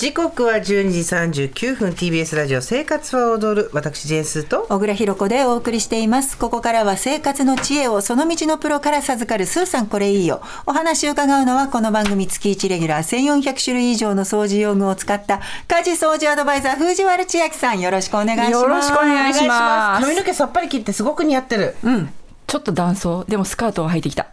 時刻は12時39分。TBS ラジオ生活は踊る。私ジェンスと。小倉弘子でお送りしています。ここからは生活の知恵をその道のプロから授かるスーさん。これいいよ。お話を伺うのはこの番組月1レギュラー。1400種類以上の掃除用具を使った。家事掃除アドバイザー藤原千秋さん。よろしくお願いします。よろしくお願いします。髪の毛さっぱり切ってすごく似合ってる。うんちょっと男装でもスカートを履いてきた。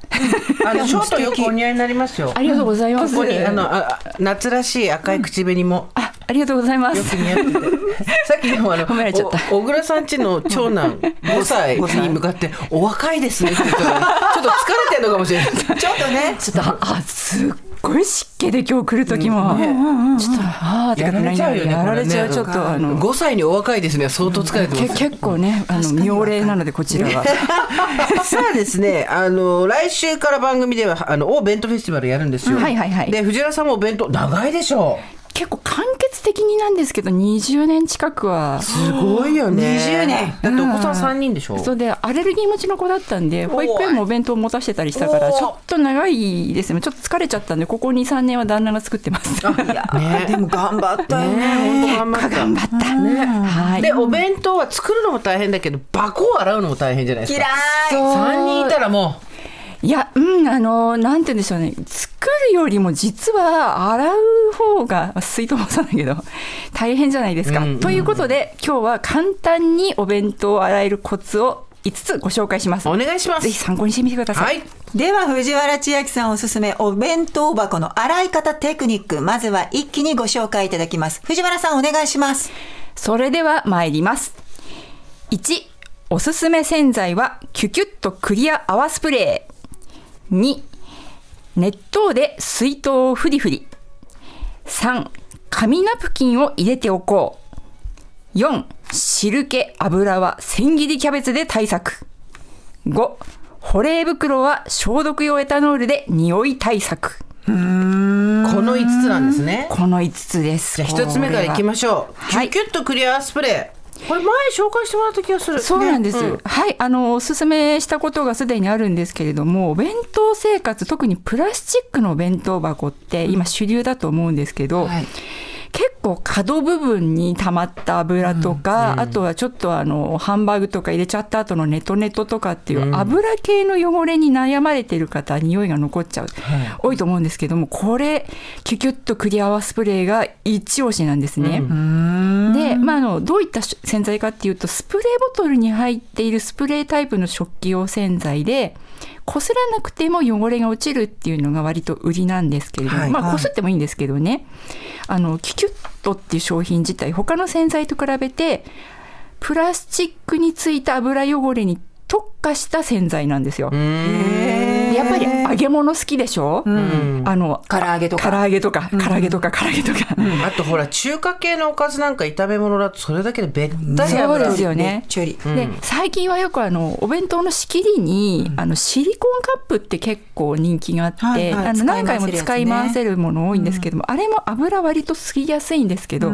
あの ショートよくお似合いになりますよ。ありがとうございます。ここにあのあ夏らしい赤い口紅も、あありがとうございます。よく似合ってて。さっきでもあの小倉さんちの長男 5歳に向かってお若いですねって言ったら、ちょっと疲れてるのかもしれない。ちょっとねちょっとあすっごい湿気で今日来る時も、ちょっとああやられちゃうよね。やられちゃう、こちょっとあの5歳にお若いですね。相当疲れてけます。結構ねあの妙齢なのでこちらは。さあですね、あの来週から番組ではあのお弁当フェスティバルやるんですよ。はいはいはいで藤原さんもお弁当長いでしょ結構完結的になんですけど20年近くはう。すごいよね。20年だってお子さん三人でしょ。それでアレルギー持ちの子だったんで保育園もお弁当を持たせてたりしたからちょっと長いですねちょっと疲れちゃったんでここ23年は旦那が作ってます。いやーでも頑張ったよねね本当頑張った。頑張った。はい。でお弁当は作るのも大変だけど箱を洗うのも大変じゃないです嫌いか。三人いたらもいや、うん、あの、なんて言うんでしょうね。作るよりも実は洗う方が、水筒もそうだけど、大変じゃないですか。うんうんということで、今日は簡単にお弁当を洗えるコツを5つご紹介します。うお願いします。ぜひ参考にしてみてください。はい。では藤原千秋さんおすすめお弁当箱の洗い方テクニックまずは一気にご紹介いただきます藤原さんお願いしますそれでは参ります。1、おすすめ洗剤はキュキュッとクリア泡スプレー。2、熱湯で水筒をフリフリ。3、紙ナプキンを入れておこう。4、汁気、油は千切りキャベツで対策。5、保冷袋は消毒用エタノールで匂い対策。この五つなんですね。この5つです。じゃあ一つ目からいきましょう。はいキュキュッとクリアスプレー。これ前紹介してもらった気がする。そうなんです、ね。はいあのおすすめしたことがすでにあるんですけれどもお弁当生活特にプラスチックのお弁当箱って今主流だと思うんですけど、はい結構角部分に溜まった油とか、あとはちょっとあのハンバーグとか入れちゃった後のネトネトとかっていう油系の汚れに悩まれてる方匂いが残っちゃう、多いと思うんですけどもこれキュキュッとクリアワスプレーが一押しなんですね。で、まあ、あのどういった洗剤かっていうとスプレーボトルに入っているスプレータイプの食器用洗剤でこすらなくても汚れが落ちるっていうのが割と売りなんですけれども、はい。まあこすってもいいんですけどね。あのキュキュットっていう商品自体他の洗剤と比べてプラスチックについた油汚れに特化した洗剤なんですよ。でやっぱり揚げ物好きでしょ、あの唐揚げとか。唐揚げとか唐揚げとか唐揚げとか、あとほら中華系のおかずなんか炒め物だとそれだけでべったりそう油ですよね。で最近はよくあのお弁当の仕切りに、あのシリコンカップって結構人気があって、はいはい。あの何回も使使い回せるもの多いんですけども、あれも油割と吸いやすいんですけど、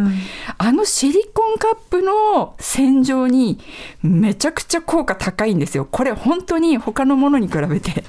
あのシリコンカップの洗浄にめちゃくちゃ効果高いんですよ。これ本当に他のものに比べて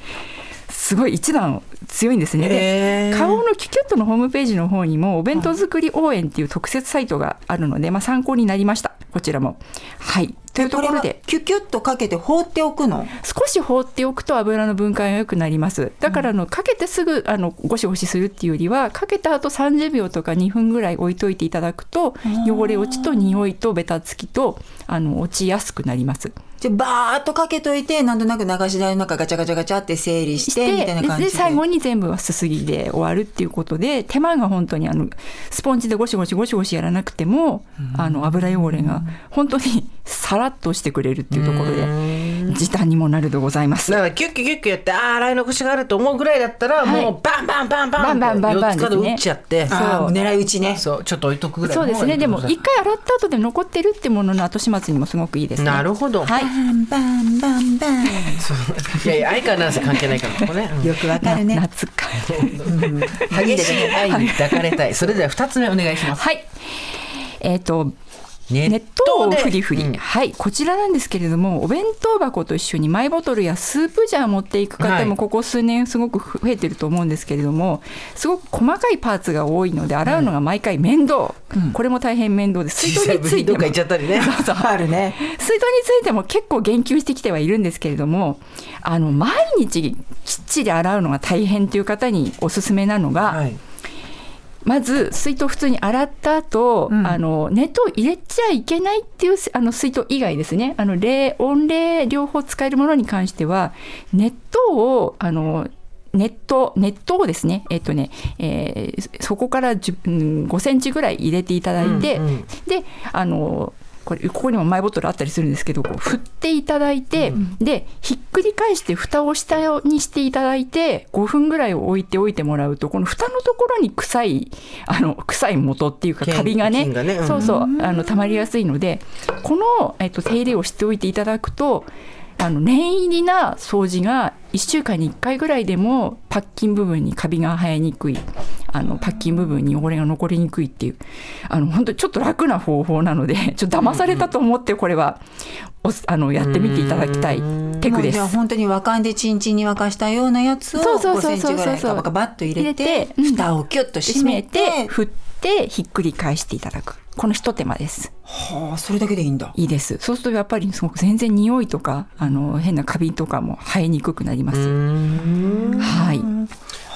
すごい一段強いんですね。で顔のキュキュットのホームページの方にもお弁当作り応援っていう特設サイトがあるので、まあ、参考になりましたこちらも。はいというところで。キュキュッとかけて放っておくの？少し放っておくと油の分解が良くなります。だからあのかけてすぐあのゴシゴシするっていうよりはかけた後30秒とか2分ぐらい置いといていただくと汚れ落ちと匂いとベタつきとあの落ちやすくなります。じゃあバーっとかけといてなんとなく流し台の中ガチャガチャガチャって整理してみたいな感じで。で最後に全部はすすぎで終わるっていうことで手間が本当にあのスポンジでゴシゴシゴシゴシやらなくてもあの油汚れが本当にさらっとしてくれるっていうところで時短にもなるでございます。だ。からキュッキュキュッキュやってあー洗い残しがあると思うぐらいだったら、はい。もうバンバンバンバンバンバンバンバンちゃって。あーもう狙い撃ちね。そうちょっと置いとくぐらいそうですね。でも一回洗った後で残ってるってものの後始末にもすごくいいですね。なるほど、はい。バンバンバンバン。いやいや愛かなんせ関係ないからここね、うん。よくわかるね。夏か。激しい愛に抱かれたい。それでは二つ目お願いします。はい。えっ、と熱湯をフリフリ、うん、はい。こちらなんですけれどもお弁当箱と一緒にマイボトルやスープジャー持っていく方もここ数年すごく増えてると思うんですけれども、すごく細かいパーツが多いので洗うのが毎回面倒、うん、これも大変面倒です。水筒についても。ね、あるね。水筒についても結構言及してきてはいるんですけれどもあの毎日きっちり洗うのが大変という方におすすめなのが、はいまず水筒普通に洗った後、うん、あの熱湯入れちゃいけないっていうあの水筒以外ですね。あの冷温冷両方使えるものに関しては熱湯をあの熱湯熱湯をですねえっとね、えー、そこから5センチぐらい入れていただいて、うんうん、であのこれここにもマイボトルあったりするんですけどこう振っていただいて、うん、でひっくり返して蓋を下にしていただいて5分ぐらい置いておいてもらうとこの蓋のところに臭いあの臭い元っていうかカビがね、ね。うん、そうそうあの溜まりやすいのでこの、えっと、手入れをしておいていただくとあの念入りな掃除が1週間に1回ぐらいでもパッキン部分にカビが生えにくい。あのパッキン部分に汚れが残りにくいっていう。あの本当にちょっと楽な方法なので ちょっと騙されたと思ってこれはおあのやってみていただきたいテクです。本当に和漢でチンチンに沸かしたようなやつを5センチぐらいガバガバッと入れて蓋をキュッと閉めて振ってひっくり返していただく。この一手間です。はあ、それだけでいいんだ。いいです。そうするとやっぱりすごく全然匂いとかあの変なカビとかも生えにくくなります。はい。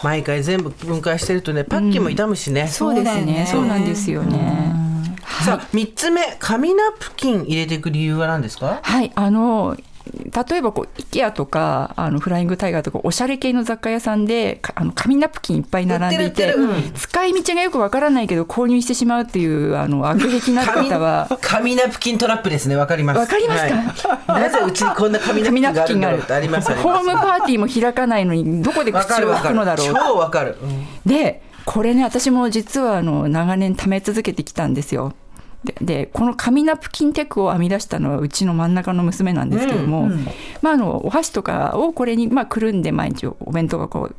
毎回全部分解してるとねパッキンも傷むしね、うん、そうですねそうなんですよね、さあ3つ目紙ナプキン入れていく理由は何ですか？はいあの例えばこう IKEA とかあのフライングタイガーとかおしゃれ系の雑貨屋さんであの紙ナプキンいっぱい並んでいて、うん、使い道がよくわからないけど購入してしまうっていうあの悪癖な方は紙ナプキントラップですね。わかります。わかりますか、はい、なぜうちにこんな紙ナプキンがあるありますホームパーティーも開かないのにどこで口を開くのだろう。超わかる、うん、でこれね私も実はあの長年貯め続けてきたんですよでこの紙ナプキンテクを編み出したのはうちの真ん中の娘なんですけども、うんうん、まあ、あのお箸とかをこれにまあくるんで毎日お弁当箱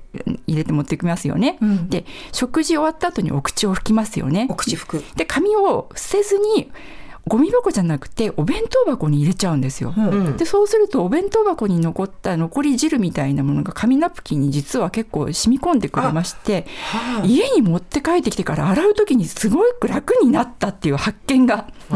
入れて持ってきますよね、うん、で食事終わった後にお口を拭きますよね。お口拭く。で紙を捨てずにゴミ箱じゃなくてお弁当箱に入れちゃうんですよ。うん、でそうするとお弁当箱に残った残り汁みたいなものが紙ナプキンに実は結構染み込んでくれまして、はあ、家に持って帰ってきてから洗う時にすごく楽になったっていう発見がご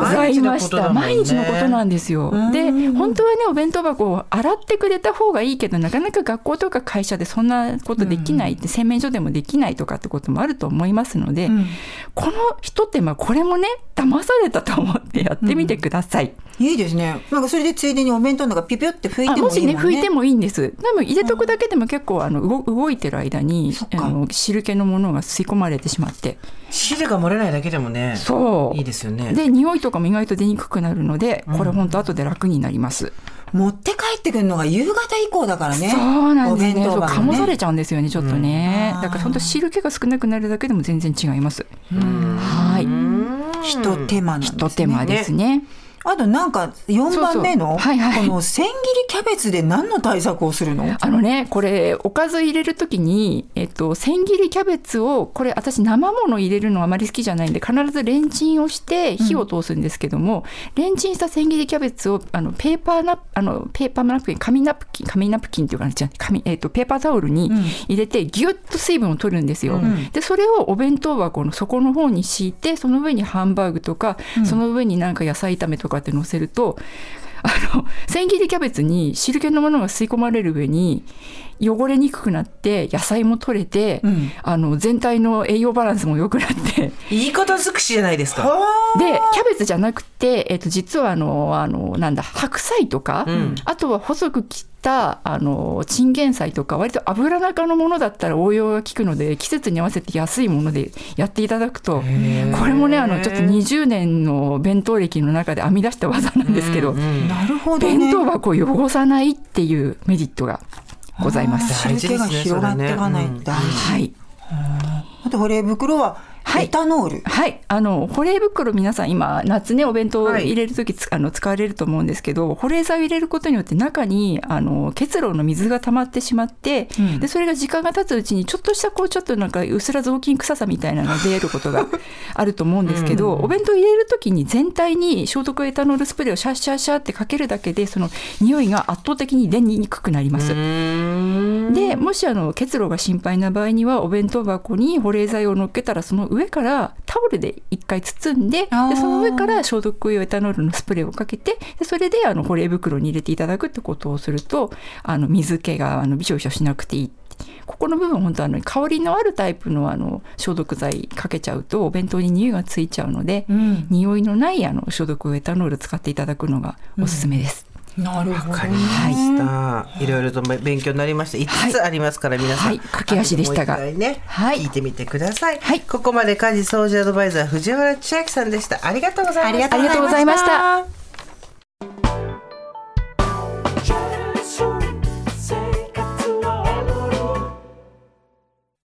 ざいました。毎日のことなんですよ。で本当はねお弁当箱を洗ってくれた方がいいけどなかなか学校とか会社でそんなことできないって、洗面所でもできないとかってこともあると思いますので、うん、この一手間これもね騙されたと思ってやってみてください。うん、いいですね。なんかそれでついでにお弁当のがピピュって拭いてもいいもんね。もしね拭いてもいいんです。多分入れとくだけでも結構あの動いてる間にあの汁気のものが吸い込まれてしまって。汁が漏れないだけでもね。そう。いいですよね。で匂いとかも意外と出にくくなるので、これ本当後で楽になります。持って帰ってくるのが夕方以降だからね。そうなんですね。ね醸されちゃうんですよね、ちょっとね。うん、だから本当汁気が少なくなるだけでも全然違います。はい。ひと手間なんですね。ひと手間ですね。あとなんか4番目のこの千切りキャベツで何の対策をするの？あのねこれおかず入れる時に、えっと、千切りキャベツをこれ私生もの入れるのあまり好きじゃないんで必ずレンチンをして火を通すんですけども、うん、レンチンした千切りキャベツをあのペーパーナあのペーパーナプキン紙ナプキン紙ナプキンっていうかな紙、えっと、ペーパータオルに入れてギュッと水分を取るんですよ。うん、でそれをお弁当箱の底の方に敷いてその上にハンバーグとか、うん、その上になんか野菜炒めとかって乗せるとあの千切りキャベツに汁気のものが吸い込まれる上に汚れにくくなって野菜も取れて、うん、あの全体の栄養バランスも良くなって。いいこと尽くしじゃないですか。でキャベツじゃなくて、えー、と実はあのあのなんだ白菜とか、うん、あとは細く切ったあのチンゲン菜とか割と油中のものだったら応用が効くので季節に合わせて安いものでやっていただくとこれもねあのちょっと20年の弁当歴の中で編み出した技なんですけど、うんうん、なるほど、ね、弁当箱を汚さないっていうメリットがございます。汁気が広がっていかない、はい。あと保冷袋はエタノール。はい。あの保冷袋皆さん今夏ねお弁当入れる時、はい、あの使われると思うんですけど保冷剤を入れることによって中にあの結露の水が溜まってしまって、うん、でそれが時間が経つうちにちょっとしたこうちょっとなんかうすら雑巾臭さみたいなのが 出ることがあると思うんですけど、うん、お弁当入れる時に全体に消毒エタノールスプレーをシャッシャッシャッってかけるだけでその匂いが圧倒的に出にくくなります。でもしあの結露が心配な場合にはお弁当箱に保冷剤を乗っけたらその上からタオルで一回包んででその上から消毒用エタノールのスプレーをかけてでそれであの保冷袋に入れていただくってことをするとあの水気があのびしょびしょしなくていいここの部分本当あの香りのあるタイプのあの消毒剤かけちゃうとお弁当に匂いがついちゃうので、うん、匂いのないあの消毒エタノール使っていただくのがおすすめです。うんなるほど。わかりました、はい。いろいろと勉強になりました。5つありますから、皆さん。はい、駆け足でしたが。ね、はい、聞いてみてください。はい、ここまで家事掃除アドバイザー藤原千秋さんでした。ありがとうございました。ありがとうございました。